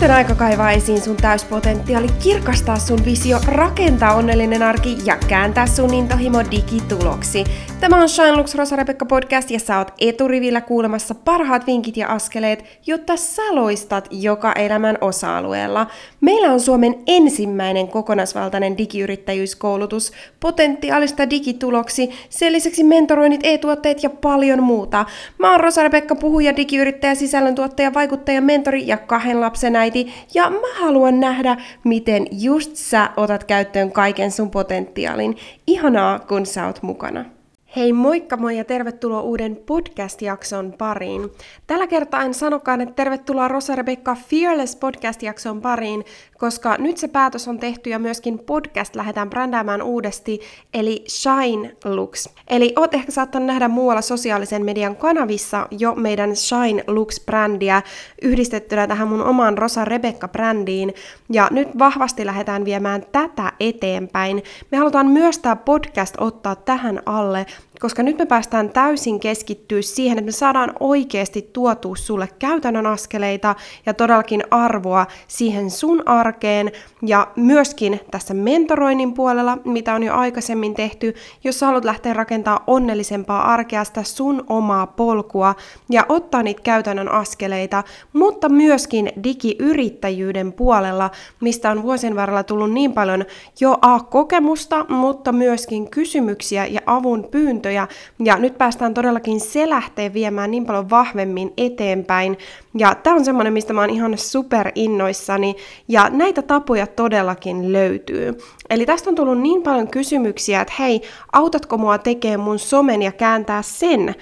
Nyt on aika kaivaa esiin sun täyspotentiaali, kirkastaa sun visio, rakentaa onnellinen arki ja kääntää sun intohimo digituloksi. Tämä on Shine Lux Rosa Rebecca podcast ja sä oot eturivillä kuulemassa parhaat vinkit ja askeleet, jotta sä loistat joka elämän osa-alueella. Meillä on Suomen ensimmäinen kokonaisvaltainen digiyrittäjyyskoulutus, potentiaalista digituloksi, sen lisäksi mentoroinnit, e-tuotteet ja paljon muuta. Mä oon Rosa Rebecca, puhuja, digiyrittäjä, sisällöntuottaja, vaikuttaja, mentori ja kahden lapsen äiti, ja mä haluan nähdä, miten just sä otat käyttöön kaiken sun potentiaalin. Ihanaa, kun sä oot mukana. Hei moikka moi ja tervetuloa uuden podcast-jakson pariin. Tällä kertaa en sanokaan, että tervetuloa Rosa Rebecca Fearless podcast-jakson pariin, koska nyt se päätös on tehty ja myöskin podcast lähdetään brändäämään uudesti, eli Shine Looks. Eli oot ehkä saattanut nähdä muualla sosiaalisen median kanavissa jo meidän Shine Looks-brändiä yhdistettynä tähän mun omaan Rosa Rebecca-brändiin, ja nyt vahvasti lähdetään viemään tätä eteenpäin. Me halutaan myös tämä podcast ottaa tähän alle, koska nyt me päästään täysin keskittyä siihen, että me saadaan oikeasti tuotua sulle käytännön askeleita ja todellakin arvoa siihen sun arkeen ja myöskin tässä mentoroinnin puolella, mitä on jo aikaisemmin tehty, jos sä haluat lähteä rakentaa onnellisempaa arkea, sitä sun omaa polkua ja ottaa niitä käytännön askeleita, mutta myöskin digiyrittäjyyden puolella, mistä on vuosien varrella tullut niin paljon jo A-kokemusta, mutta myöskin kysymyksiä ja avun pyyntöjä valintoja, ja nyt päästään todellakin se lähtee viemään niin paljon vahvemmin eteenpäin, ja tämä on semmoinen, mistä mä oon ihan super innoissani, ja näitä tapoja todellakin löytyy. Eli tästä on tullut niin paljon kysymyksiä, että hei, autatko mua tekemään mun somen ja kääntää sen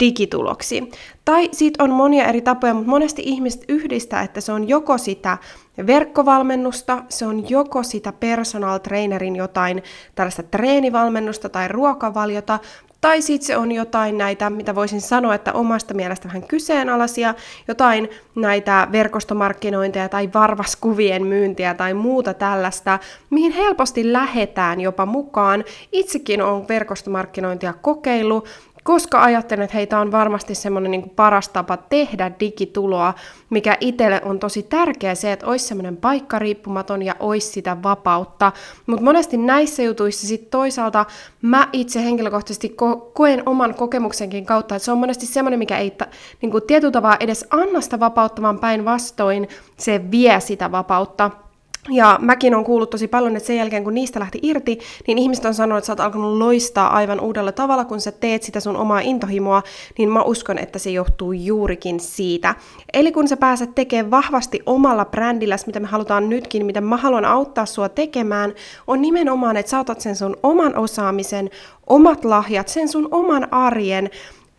digituloksi. Tai sitten on monia eri tapoja, mutta monesti ihmiset yhdistää, että se on joko sitä verkkovalmennusta, se on joko sitä personal trainerin jotain tällaista treenivalmennusta tai ruokavaliota, tai sitten se on jotain näitä, mitä voisin sanoa, että omasta mielestä vähän kyseenalaisia, jotain näitä verkostomarkkinointeja tai varvaskuvien myyntiä tai muuta tällaista, mihin helposti lähetään jopa mukaan. Itsekin on verkostomarkkinointia kokeillut, koska ajattelen, että heitä on varmasti semmoinen niin paras tapa tehdä digituloa, mikä itselle on tosi tärkeä se, että olisi semmoinen paikka riippumaton ja olisi sitä vapautta. Mutta monesti näissä jutuissa sitten toisaalta mä itse henkilökohtaisesti ko- koen oman kokemuksenkin kautta, että se on monesti semmoinen, mikä ei ta- niin kuin tietyllä tavalla edes anna sitä vapautta, vaan päinvastoin se vie sitä vapautta. Ja mäkin on kuullut tosi paljon, että sen jälkeen kun niistä lähti irti, niin ihmiset on sanonut, että sä oot alkanut loistaa aivan uudella tavalla, kun sä teet sitä sun omaa intohimoa, niin mä uskon, että se johtuu juurikin siitä. Eli kun sä pääset tekemään vahvasti omalla brändillä, mitä me halutaan nytkin, mitä mä haluan auttaa sua tekemään, on nimenomaan, että sä otat sen sun oman osaamisen, omat lahjat, sen sun oman arjen,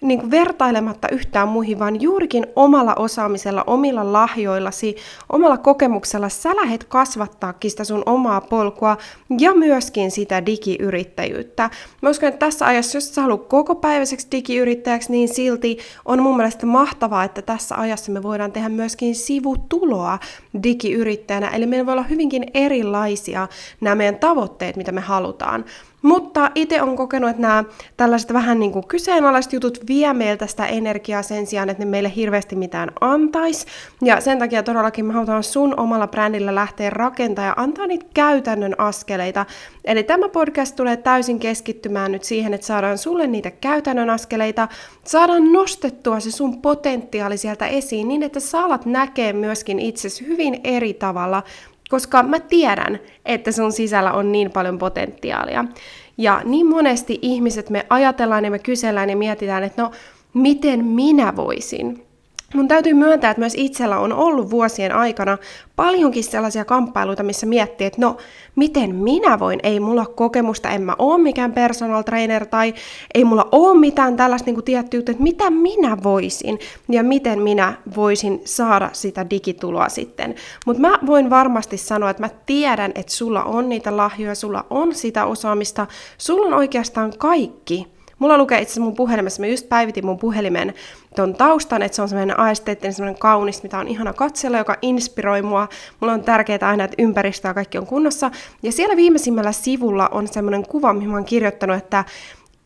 niin kuin vertailematta yhtään muihin, vaan juurikin omalla osaamisella, omilla lahjoillasi, omalla kokemuksella sä lähet kasvattaakin sitä sun omaa polkua ja myöskin sitä digiyrittäjyyttä. Mä uskon, että tässä ajassa, jos sä haluat koko päiväiseksi digiyrittäjäksi, niin silti on mun mielestä mahtavaa, että tässä ajassa me voidaan tehdä myöskin sivutuloa digiyrittäjänä. Eli meillä voi olla hyvinkin erilaisia nämä meidän tavoitteet, mitä me halutaan. Mutta itse on kokenut, että nämä tällaiset vähän niin kuin kyseenalaiset jutut vie meiltä sitä energiaa sen sijaan, että ne meille hirveästi mitään antaisi. Ja sen takia todellakin me halutaan sun omalla brändillä lähteä rakentamaan ja antaa niitä käytännön askeleita. Eli tämä podcast tulee täysin keskittymään nyt siihen, että saadaan sulle niitä käytännön askeleita, saadaan nostettua se sun potentiaali sieltä esiin niin, että sä alat näkee myöskin itsesi hyvin eri tavalla koska mä tiedän, että sun sisällä on niin paljon potentiaalia. Ja niin monesti ihmiset me ajatellaan ja me kysellään ja mietitään, että no, miten minä voisin? Mun täytyy myöntää, että myös itsellä on ollut vuosien aikana paljonkin sellaisia kamppailuita, missä miettii, että no, miten minä voin, ei mulla kokemusta, en mä oo mikään personal trainer tai ei mulla oo mitään tällaista niin tiettyyttä, että mitä minä voisin ja miten minä voisin saada sitä digituloa sitten. Mutta mä voin varmasti sanoa, että mä tiedän, että sulla on niitä lahjoja, sulla on sitä osaamista, sulla on oikeastaan kaikki, Mulla lukee itse mun puhelimessa, mä just päivitin mun puhelimen ton taustan, että se on semmoinen aesteettinen, semmoinen kaunis, mitä on ihana katsella, joka inspiroi mua. Mulla on tärkeää aina, että ympäristö ja kaikki on kunnossa. Ja siellä viimeisimmällä sivulla on semmoinen kuva, mihin mä oon kirjoittanut, että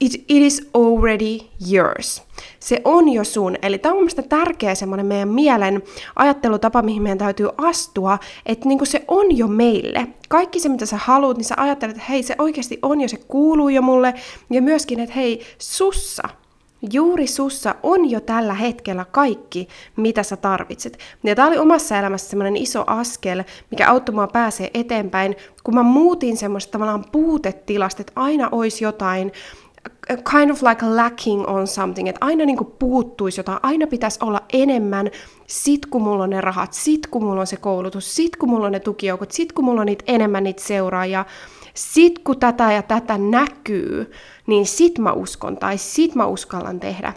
it, it is already yours. Se on jo sun. Eli tämä on mielestäni tärkeä semmoinen meidän mielen ajattelutapa, mihin meidän täytyy astua, että niin se on jo meille. Kaikki se, mitä sä haluat, niin sä ajattelet, että hei, se oikeasti on jo, se kuuluu jo mulle. Ja myöskin, että hei, sussa Juuri sussa on jo tällä hetkellä kaikki, mitä sä tarvitset. Ja tämä oli omassa elämässä semmoinen iso askel, mikä auttoi mua pääsee eteenpäin, kun mä muutin semmoista tavallaan puutetilasta, että aina olisi jotain, kind of like lacking on something, että aina niin puuttuisi jotain, aina pitäisi olla enemmän, sit kun mulla on ne rahat, sit kun mulla on se koulutus, sit kun mulla on ne tukijoukot, sit kun mulla on niitä enemmän niitä seuraajia, sit kun tätä ja tätä näkyy, niin sit mä uskon tai sit mä uskallan tehdä.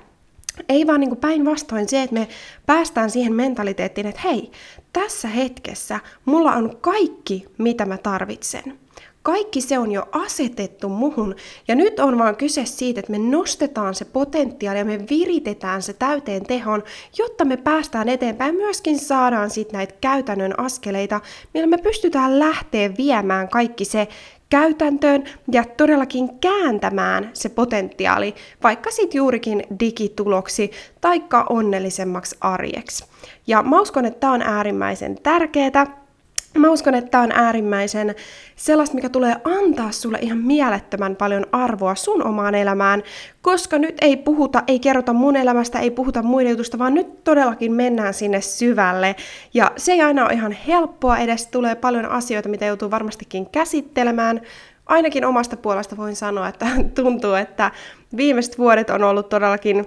Ei vaan niin päinvastoin se, että me päästään siihen mentaliteettiin, että hei, tässä hetkessä mulla on kaikki, mitä mä tarvitsen. Kaikki se on jo asetettu muhun. Ja nyt on vaan kyse siitä, että me nostetaan se potentiaali ja me viritetään se täyteen tehon, jotta me päästään eteenpäin. Myöskin saadaan sitten näitä käytännön askeleita, millä me pystytään lähteä viemään kaikki se käytäntöön ja todellakin kääntämään se potentiaali vaikka sitten juurikin digituloksi taikka onnellisemmaksi arjeksi. Ja mä uskon, että tämä on äärimmäisen tärkeää, Mä uskon, että tämä on äärimmäisen sellaista, mikä tulee antaa sulle ihan mielettömän paljon arvoa sun omaan elämään, koska nyt ei puhuta, ei kerrota mun elämästä, ei puhuta muiden jutusta, vaan nyt todellakin mennään sinne syvälle. Ja se ei aina ole ihan helppoa, edes tulee paljon asioita, mitä joutuu varmastikin käsittelemään. Ainakin omasta puolesta voin sanoa, että tuntuu, että viimeiset vuodet on ollut todellakin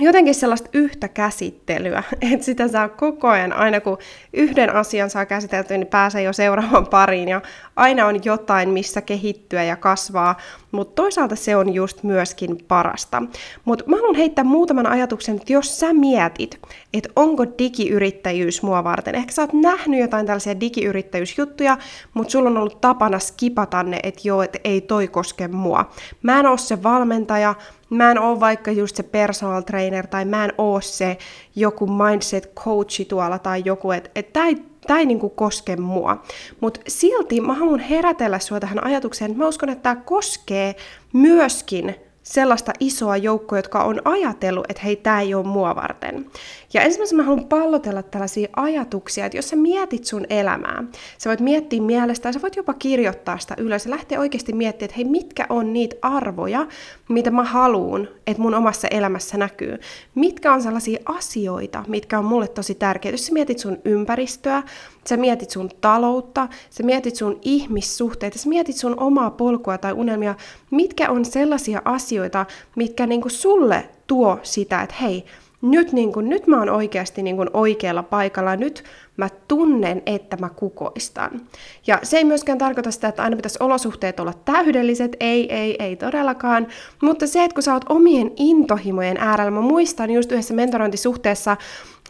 jotenkin sellaista yhtä käsittelyä, että sitä saa koko ajan, aina kun yhden asian saa käsiteltyä, niin pääsee jo seuraavaan pariin ja aina on jotain, missä kehittyä ja kasvaa, mutta toisaalta se on just myöskin parasta. Mutta mä haluan heittää muutaman ajatuksen, että jos sä mietit, että onko digiyrittäjyys mua varten, ehkä sä oot nähnyt jotain tällaisia digiyrittäjyysjuttuja, mutta sulla on ollut tapana skipata ne, että joo, että ei toi koske mua. Mä en oo se valmentaja, Mä en oo vaikka just se personal trainer tai mä en oo se joku mindset coachi tuolla tai joku, että et tää ei, tää ei niinku koske mua. Mutta silti mä haluan herätellä sua tähän ajatukseen, että mä uskon, että tämä koskee myöskin sellaista isoa joukkoa, jotka on ajatellut, että hei, tämä ei ole mua varten. Ja ensimmäisenä mä haluan pallotella tällaisia ajatuksia, että jos sä mietit sun elämää, sä voit miettiä mielestä sä voit jopa kirjoittaa sitä ylös ja lähteä oikeasti miettimään, että hei, mitkä on niitä arvoja, mitä mä haluun, että mun omassa elämässä näkyy. Mitkä on sellaisia asioita, mitkä on mulle tosi tärkeitä. Jos sä mietit sun ympäristöä, sä mietit sun taloutta, sä mietit sun ihmissuhteita, sä mietit sun omaa polkua tai unelmia, mitkä on sellaisia asioita, mitkä niinku sulle tuo sitä, että hei, nyt, niin kun, nyt mä oon oikeasti niin kun oikealla paikalla, nyt mä tunnen, että mä kukoistan. Ja se ei myöskään tarkoita sitä, että aina pitäisi olosuhteet olla täydelliset, ei, ei, ei todellakaan, mutta se, että kun sä oot omien intohimojen äärellä, mä muistan just yhdessä mentorointisuhteessa,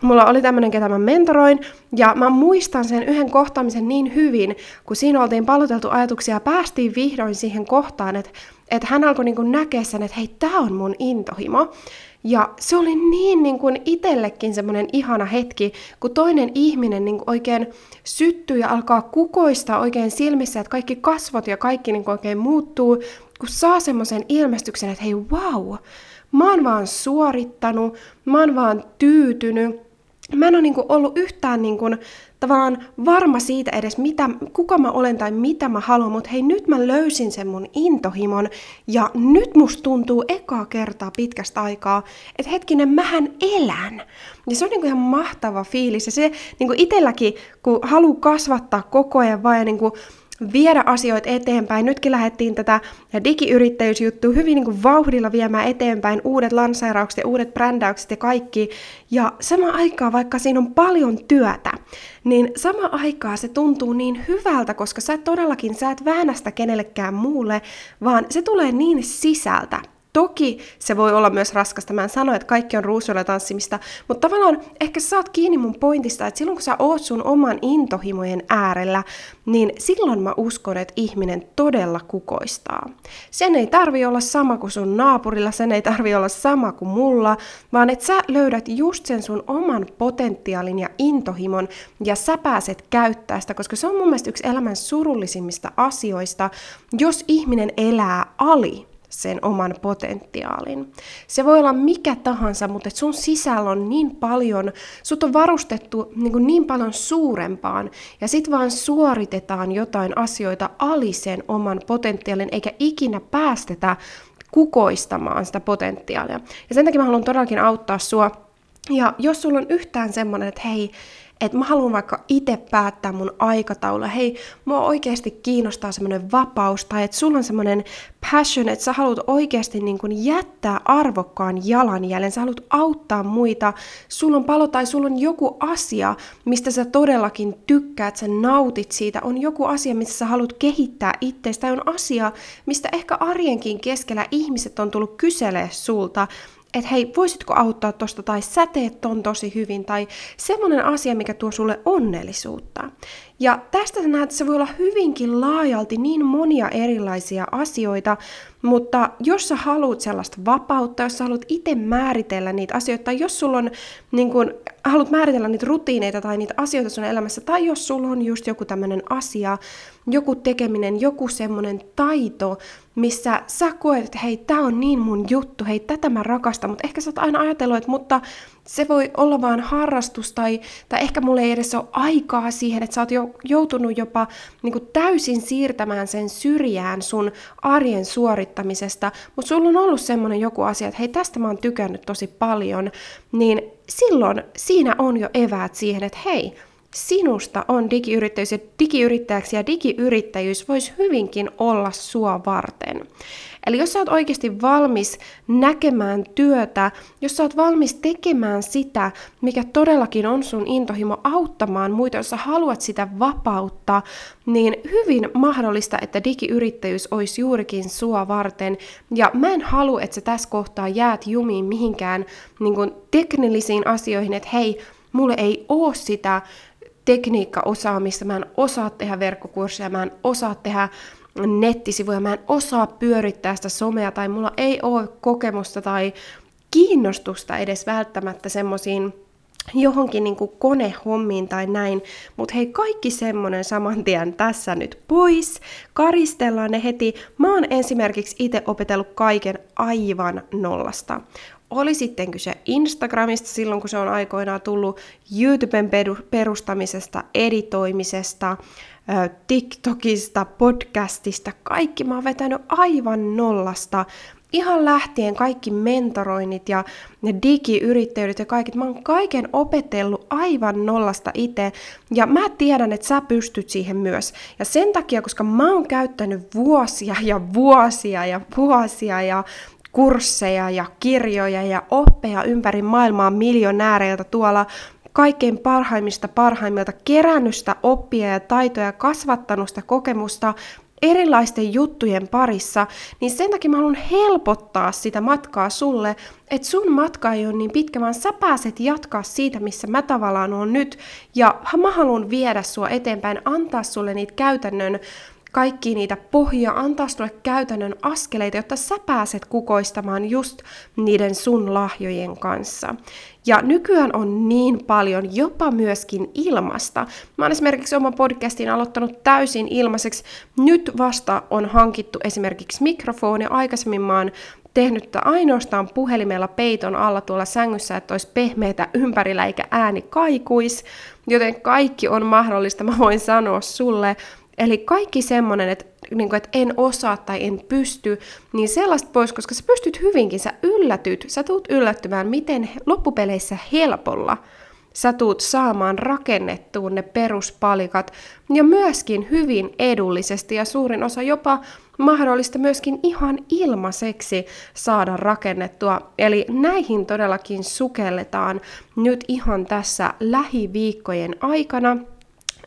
mulla oli tämmöinen, ketä mä mentoroin, ja mä muistan sen yhden kohtaamisen niin hyvin, kun siinä oltiin palloteltu ajatuksia ja päästiin vihdoin siihen kohtaan, että, että hän alkoi niin näkeä sen, että hei, tää on mun intohimo. Ja se oli niin, niin kuin itsellekin semmoinen ihana hetki, kun toinen ihminen niin kuin oikein syttyy ja alkaa kukoista oikein silmissä, että kaikki kasvot ja kaikki niin kuin oikein muuttuu, kun saa semmoisen ilmestyksen, että hei, wow, mä oon vaan suorittanut, mä oon vaan tyytynyt, mä en ole niin kuin ollut yhtään niin kuin, tavallaan varma siitä edes, mitä, kuka mä olen tai mitä mä haluan, mutta hei, nyt mä löysin sen mun intohimon, ja nyt musta tuntuu ekaa kertaa pitkästä aikaa, että hetkinen, mähän elän. Ja se on niin kuin ihan mahtava fiilis, ja se niin kuin itselläkin, kun haluaa kasvattaa koko ajan vaan ja niin kuin viedä asioita eteenpäin. Nytkin lähdettiin tätä digiyrittäjyysjuttua hyvin niin kuin vauhdilla viemään eteenpäin, uudet lanseeraukset ja uudet brändäykset ja kaikki. Ja sama aikaa, vaikka siinä on paljon työtä, niin sama aikaa se tuntuu niin hyvältä, koska sä todellakin, sä et väännä sitä kenellekään muulle, vaan se tulee niin sisältä. Toki se voi olla myös raskasta. Mä en sano, että kaikki on ruusuilla tanssimista, mutta tavallaan ehkä sä saat kiinni mun pointista, että silloin kun sä oot sun oman intohimojen äärellä, niin silloin mä uskon, että ihminen todella kukoistaa. Sen ei tarvi olla sama kuin sun naapurilla, sen ei tarvi olla sama kuin mulla, vaan että sä löydät just sen sun oman potentiaalin ja intohimon ja sä pääset käyttää sitä, koska se on mun mielestä yksi elämän surullisimmista asioista, jos ihminen elää ali sen oman potentiaalin. Se voi olla mikä tahansa, mutta sun sisällä on niin paljon, sut on varustettu niin, niin paljon suurempaan, ja sit vaan suoritetaan jotain asioita ali sen oman potentiaalin, eikä ikinä päästetä kukoistamaan sitä potentiaalia. Ja sen takia mä haluan todellakin auttaa sua. Ja jos sulla on yhtään semmoinen, että hei, että mä haluan vaikka itse päättää mun aikataulua, hei, mua oikeasti kiinnostaa semmoinen vapaus, tai että sulla on semmoinen passion, että sä haluat oikeasti niin kun jättää arvokkaan jalanjäljen, sä haluat auttaa muita, sulla on palo tai sulla on joku asia, mistä sä todellakin tykkäät, sä nautit siitä, on joku asia, missä sä haluat kehittää itsestä, on asia, mistä ehkä arjenkin keskellä ihmiset on tullut kyselee sulta, että hei, voisitko auttaa tosta, tai sä teet ton tosi hyvin, tai semmoinen asia, mikä tuo sulle onnellisuutta. Ja tästä sä näet, että se voi olla hyvinkin laajalti niin monia erilaisia asioita, mutta jos sä haluat sellaista vapautta, jos sä haluat itse määritellä niitä asioita, tai jos sulla on, niin kun, haluat määritellä niitä rutiineita tai niitä asioita sun elämässä, tai jos sulla on just joku tämmöinen asia, joku tekeminen, joku semmoinen taito, missä sä koet, että hei, tää on niin mun juttu, hei, tätä mä rakastan, mutta ehkä sä oot aina ajatellut, että mutta se voi olla vaan harrastus tai, tai ehkä mulla ei edes ole aikaa siihen, että sä oot jo, joutunut jopa niin täysin siirtämään sen syrjään sun arjen suorittamisesta, mutta sulla on ollut semmoinen joku asia, että hei tästä mä oon tykännyt tosi paljon, niin silloin siinä on jo eväät siihen, että hei, sinusta on digiyrittäjyys ja digiyrittäjäksi ja digiyrittäjyys voisi hyvinkin olla sua varten. Eli jos sä oot oikeasti valmis näkemään työtä, jos sä oot valmis tekemään sitä, mikä todellakin on sun intohimo auttamaan muita, jos sä haluat sitä vapautta, niin hyvin mahdollista, että digiyrittäjyys olisi juurikin sua varten. Ja mä en halua, että sä tässä kohtaa jäät jumiin mihinkään niin teknillisiin asioihin, että hei, mulle ei oo sitä tekniikkaosaamista, mä en osaa tehdä verkkokursseja, mä en osaa tehdä nettisivuja, mä en osaa pyörittää sitä somea tai mulla ei ole kokemusta tai kiinnostusta edes välttämättä semmoisiin johonkin niin kuin konehommiin tai näin, mutta hei kaikki semmonen saman tien tässä nyt pois, karistellaan ne heti. Mä oon esimerkiksi itse opetellut kaiken aivan nollasta. Oli sitten kyse Instagramista silloin, kun se on aikoinaan tullut, YouTuben perustamisesta, editoimisesta, TikTokista, podcastista, kaikki mä oon vetänyt aivan nollasta. Ihan lähtien kaikki mentoroinnit ja ne digiyrittäjyydet ja kaikki, mä oon kaiken opetellut aivan nollasta itse. Ja mä tiedän, että sä pystyt siihen myös. Ja sen takia, koska mä oon käyttänyt vuosia ja vuosia ja vuosia ja kursseja ja kirjoja ja oppeja ympäri maailmaa miljonääreiltä tuolla kaikkein parhaimmista parhaimmilta kerännystä oppia ja taitoja, kasvattanut sitä kokemusta erilaisten juttujen parissa, niin sen takia mä haluan helpottaa sitä matkaa sulle, että sun matka ei ole niin pitkä, vaan sä pääset jatkaa siitä, missä mä tavallaan on nyt, ja mä haluan viedä sua eteenpäin, antaa sulle niitä käytännön kaikki niitä pohjia, antaa sulle käytännön askeleita, jotta sä pääset kukoistamaan just niiden sun lahjojen kanssa. Ja nykyään on niin paljon jopa myöskin ilmasta. Mä oon esimerkiksi oma podcastin aloittanut täysin ilmaiseksi. Nyt vasta on hankittu esimerkiksi mikrofoni. Aikaisemmin mä oon tehnyt ainoastaan puhelimella peiton alla tuolla sängyssä, että olisi pehmeitä ympärillä eikä ääni kaikuis. Joten kaikki on mahdollista, mä voin sanoa sulle. Eli kaikki semmoinen, että, niin kuin, että en osaa tai en pysty, niin sellaista pois, koska sä pystyt hyvinkin, sä yllätyt, sä tuut yllättymään, miten loppupeleissä helpolla sä tuut saamaan rakennettuun ne peruspalikat ja myöskin hyvin edullisesti ja suurin osa jopa mahdollista myöskin ihan ilmaiseksi saada rakennettua. Eli näihin todellakin sukelletaan nyt ihan tässä lähiviikkojen aikana.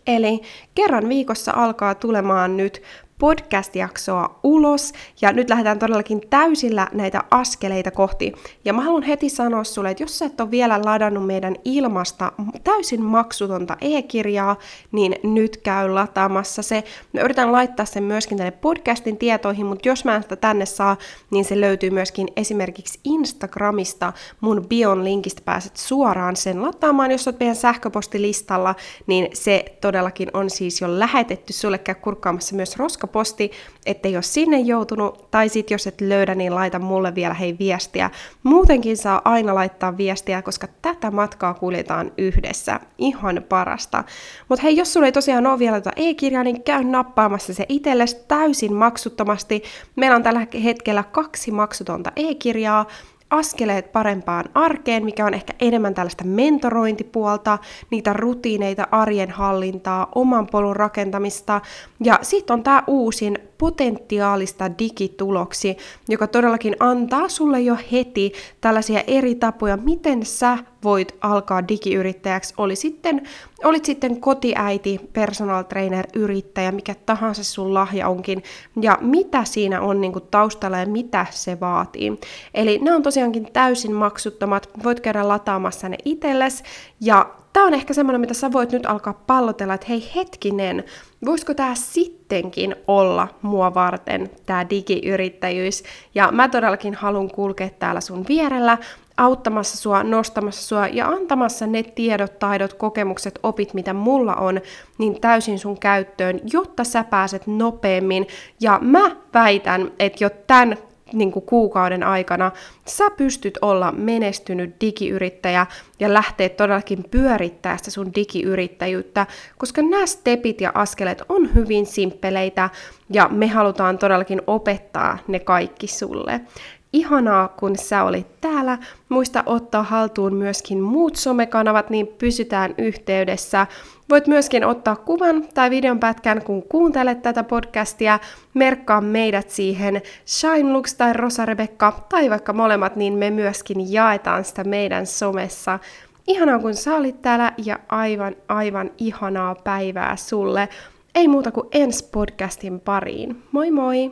Eli kerran viikossa alkaa tulemaan nyt podcast-jaksoa ulos, ja nyt lähdetään todellakin täysillä näitä askeleita kohti. Ja mä haluan heti sanoa sulle, että jos sä et ole vielä ladannut meidän ilmasta täysin maksutonta e-kirjaa, niin nyt käy lataamassa se. Mä yritän laittaa sen myöskin tänne podcastin tietoihin, mutta jos mä en sitä tänne saa, niin se löytyy myöskin esimerkiksi Instagramista. Mun bion linkistä pääset suoraan sen lataamaan, jos oot meidän sähköpostilistalla, niin se todellakin on siis jo lähetetty sulle, käy kurkkaamassa myös roska hauska posti, ettei ole sinne joutunut, tai sit jos et löydä, niin laita mulle vielä hei viestiä. Muutenkin saa aina laittaa viestiä, koska tätä matkaa kuljetaan yhdessä. Ihan parasta. Mutta hei, jos sulla ei tosiaan ole vielä tuota e-kirjaa, niin käy nappaamassa se itsellesi täysin maksuttomasti. Meillä on tällä hetkellä kaksi maksutonta e-kirjaa, askeleet parempaan arkeen, mikä on ehkä enemmän tällaista mentorointipuolta, niitä rutiineita, arjen hallintaa, oman polun rakentamista. Ja sitten on tämä uusin potentiaalista digituloksi, joka todellakin antaa sulle jo heti tällaisia eri tapoja, miten sä voit alkaa digiyrittäjäksi, oli sitten, olit sitten kotiäiti, personal trainer, yrittäjä, mikä tahansa sun lahja onkin, ja mitä siinä on niin taustalla ja mitä se vaatii. Eli ne on tosiaankin täysin maksuttomat, voit käydä lataamassa ne itsellesi, ja tämä on ehkä semmoinen, mitä sä voit nyt alkaa pallotella, että hei hetkinen, voisiko tämä sittenkin olla mua varten, tämä digiyrittäjyys. Ja mä todellakin haluan kulkea täällä sun vierellä, auttamassa sua, nostamassa sua ja antamassa ne tiedot, taidot, kokemukset, opit, mitä mulla on, niin täysin sun käyttöön, jotta sä pääset nopeammin. Ja mä väitän, että jo tämän niin kuin kuukauden aikana sä pystyt olla menestynyt digiyrittäjä ja lähteä todellakin pyörittää sitä sun digiyrittäjyyttä, koska nämä stepit ja askeleet on hyvin simppeleitä ja me halutaan todellakin opettaa ne kaikki sulle. Ihanaa, kun sä olit täällä. Muista ottaa haltuun myöskin muut somekanavat, niin pysytään yhteydessä. Voit myöskin ottaa kuvan tai videon pätkän, kun kuuntelet tätä podcastia. Merkkaa meidät siihen Shine Lux tai Rosa Rebekka tai vaikka molemmat, niin me myöskin jaetaan sitä meidän somessa. Ihanaa, kun sä olit täällä ja aivan, aivan ihanaa päivää sulle. Ei muuta kuin ensi podcastin pariin. Moi moi!